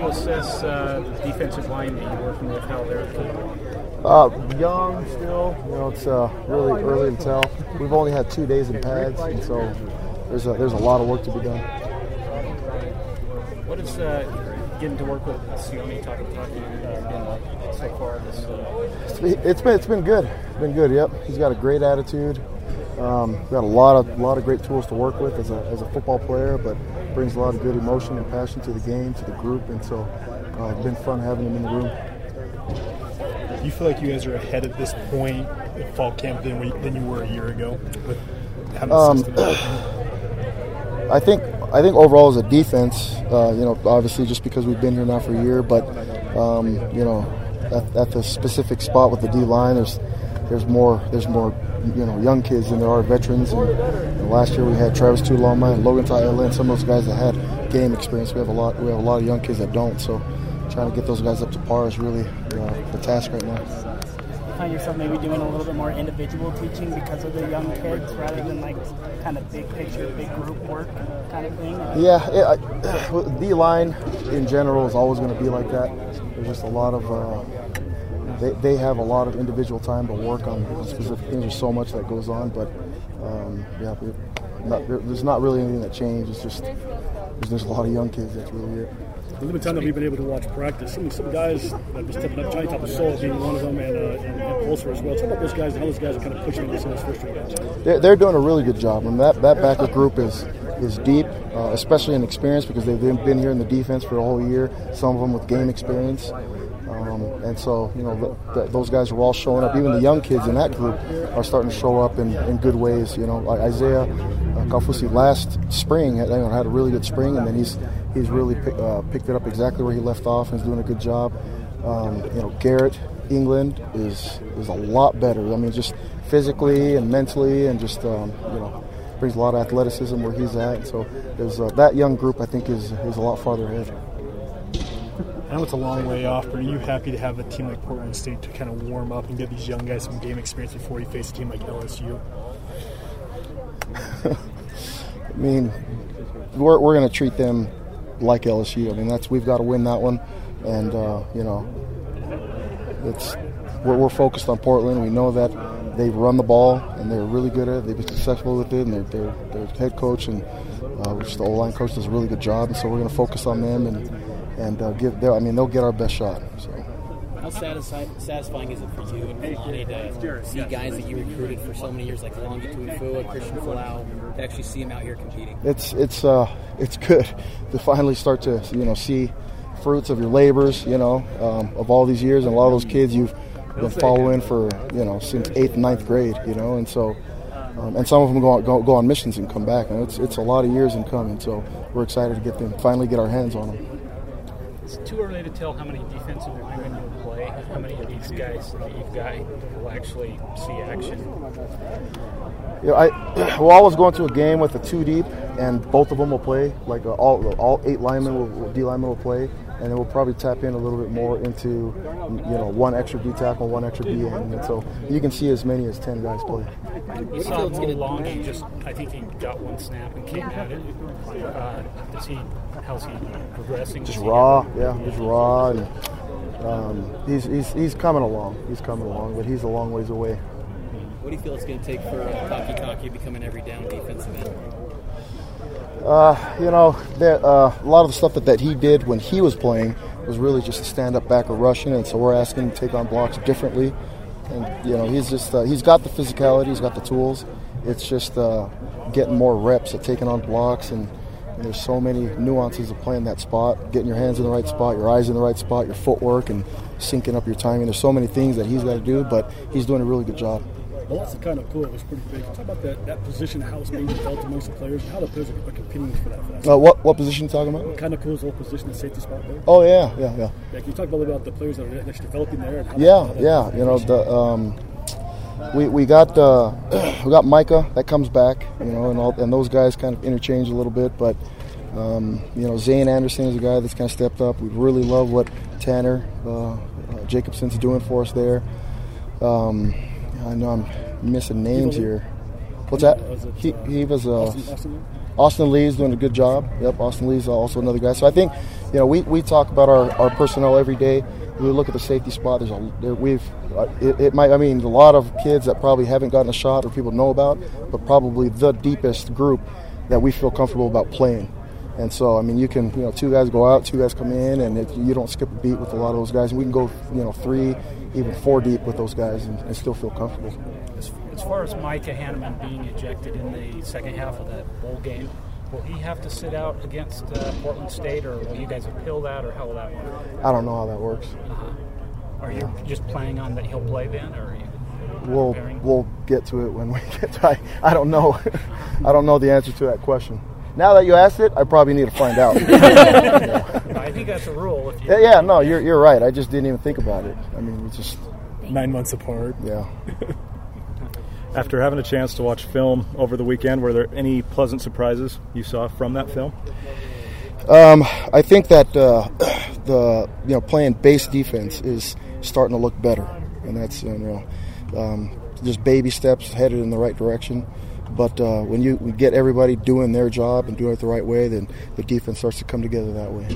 you assess uh, the defensive line that you're working with, how they're uh, young still, you know, it's uh, really early to tell. We've only had two days in pads, and so there's a, there's a lot of work to be done. What is uh, getting to work with Sione Takitaki uh, been like so far? This, uh... it's been it's been good. It's been good. Yep, he's got a great attitude. Um, we got a lot of lot of great tools to work with as a, as a football player, but brings a lot of good emotion and passion to the game, to the group, and so uh, it's been fun having him in the room. Do you feel like you guys are ahead at this point at fall camp than, we, than you were a year ago with having um, I think I think overall as a defense, uh, you know, obviously just because we've been here now for a year, but um, you know, at, at, the specific spot with the D line, there's there's more there's more you know young kids and there are veterans. And, and last year we had Travis Tuiloma and Logan Ta'ela and some of those guys that had game experience. We have a lot we have a lot of young kids that don't. So trying to get those guys up to par is really uh, the task right now You find yourself maybe doing a little bit more individual teaching because of the young kids rather than like kind of big picture, big group work kind of thing? Yeah, it, D line in general is always going to be like that. There's just a lot of. Uh, they, they have a lot of individual time to work on specific things. There's so much that goes on, but um, yeah, not, there's not really anything that changed. It's just there's, there's a lot of young kids. That's really it the limited time that we've been able to watch practice, some, some guys that have been stepping up, Johnny Tapusoa being one of them, and, uh, and, and Pulser as well. Talk about those guys and how those guys are kind of pushing this in this first guys. They're, they're doing a really good job, and that, that backer group is is deep, uh, especially in experience because they've been here in the defense for a whole year. Some of them with game experience. Um, and so, you know, those guys are all showing up. Even the young kids in that group are starting to show up in, in good ways. You know, like Isaiah uh, last spring had, you know, had a really good spring, and then he's he's really pick, uh, picked it up exactly where he left off and is doing a good job. Um, you know, Garrett England is is a lot better. I mean, just physically and mentally, and just um, you know, brings a lot of athleticism where he's at. So there's uh, that young group. I think is is a lot farther ahead. I know it's a long way off, but are you happy to have a team like Portland State to kind of warm up and get these young guys some game experience before you face a team like LSU? I mean, we're, we're going to treat them like LSU. I mean, that's we've got to win that one, and uh, you know, it's we're, we're, focused on Portland. We know that they've run the ball and they're really good at it. They've been successful with it, and their their, their head coach and uh, which the O line coach does a really good job. And so we're going to focus on them and and uh, give. Their, I mean, they'll get our best shot. So. How satisfying is it for you and Kalani to see guys that you recruited for so many years, like Longitude Tuifua, Christian Folau, to actually see them out here competing? It's it's uh it's good to finally start to you know see fruits of your labors, you know, um, of all these years, and a lot of those kids you've been following for you know since eighth and ninth grade, you know, and so. Um, and some of them go on, go, go on missions and come back, and it's it's a lot of years in coming. So we're excited to get them finally get our hands on them. It's too early to tell how many defensive linemen you'll play. How many of these guys that you've got will actually see action? I well, I was going to a game with a two deep, and both of them will play. Like uh, all all eight linemen, will, D linemen will play, and then we'll probably tap in a little bit more into you know one extra D tackle, one extra D end, and so you can see as many as ten guys play. You saw Mo Long. He just I think he got one snap and came at it. Uh, does he? How's he progressing? Just raw, yeah, just raw, and um, he's, he's he's coming along. He's coming along, but he's a long ways away. What do you feel it's going to take for uh, Takitaki to become an every down defensive end? Uh, you know, that, uh, a lot of the stuff that, that he did when he was playing was really just a stand up back or rushing, and so we're asking him to take on blocks differently. And you know, he's just uh, he's got the physicality, he's got the tools. It's just uh, getting more reps at taking on blocks and and there's so many nuances of playing that spot, getting your hands in the right spot, your eyes in the right spot, your footwork, and syncing up your timing. There's so many things that he's got to do, but he's doing a really good job. Well, that's kind of cool. It was pretty big. Talk about that, that position, how it's being developed amongst the players, how the players are competing for that. For that uh, what what position you talking about? Kind of cool is the position, the safety spot there. Oh yeah, yeah, yeah. Yeah, can you talk a little bit about the players that are actually developing there? yeah, yeah. You know the. Um, we, we got uh, we got Micah that comes back, you know, and all, and those guys kind of interchange a little bit, but um, you know, Zayne Anderson is a guy that's kind of stepped up. We really love what Tanner uh, uh, Jacobson's doing for us there. Um, I know I'm missing names here. What's that? He, he was uh, Austin, Austin? Austin Lee's doing a good job. Yep, Austin Lee's also another guy. So I think, you know, we, we talk about our, our personnel every day. We look at the safety spot. There's a there, we've uh, it, it might I mean a lot of kids that probably haven't gotten a shot or people know about, but probably the deepest group that we feel comfortable about playing. And so I mean you can you know two guys go out, two guys come in, and it, you don't skip a beat with a lot of those guys. And we can go you know three, even four deep with those guys and, and still feel comfortable. As, as far as Micah Hannemann being ejected in the second half of that bowl game, will he have to sit out against uh, Portland State, or will you guys appeal that, or how will that work? I don't know how that works. Are you just planning on that he'll play then, or are you We'll preparing? we'll get to it when we get to. I, I don't know. I don't know the answer to that question. Now that you asked it, I probably need to find out. I think that's a rule. If you, yeah, yeah, no, you're you're right. I just didn't even think about it. I mean, it's just Nine months apart. yeah. After having a chance to watch film over the weekend, were there any pleasant surprises you saw from that film? Um, I think that uh, the you know playing base defense is starting to look better, and that's you know um, just baby steps headed in the right direction. But uh, when you get everybody doing their job and doing it the right way, then the defense starts to come together that way.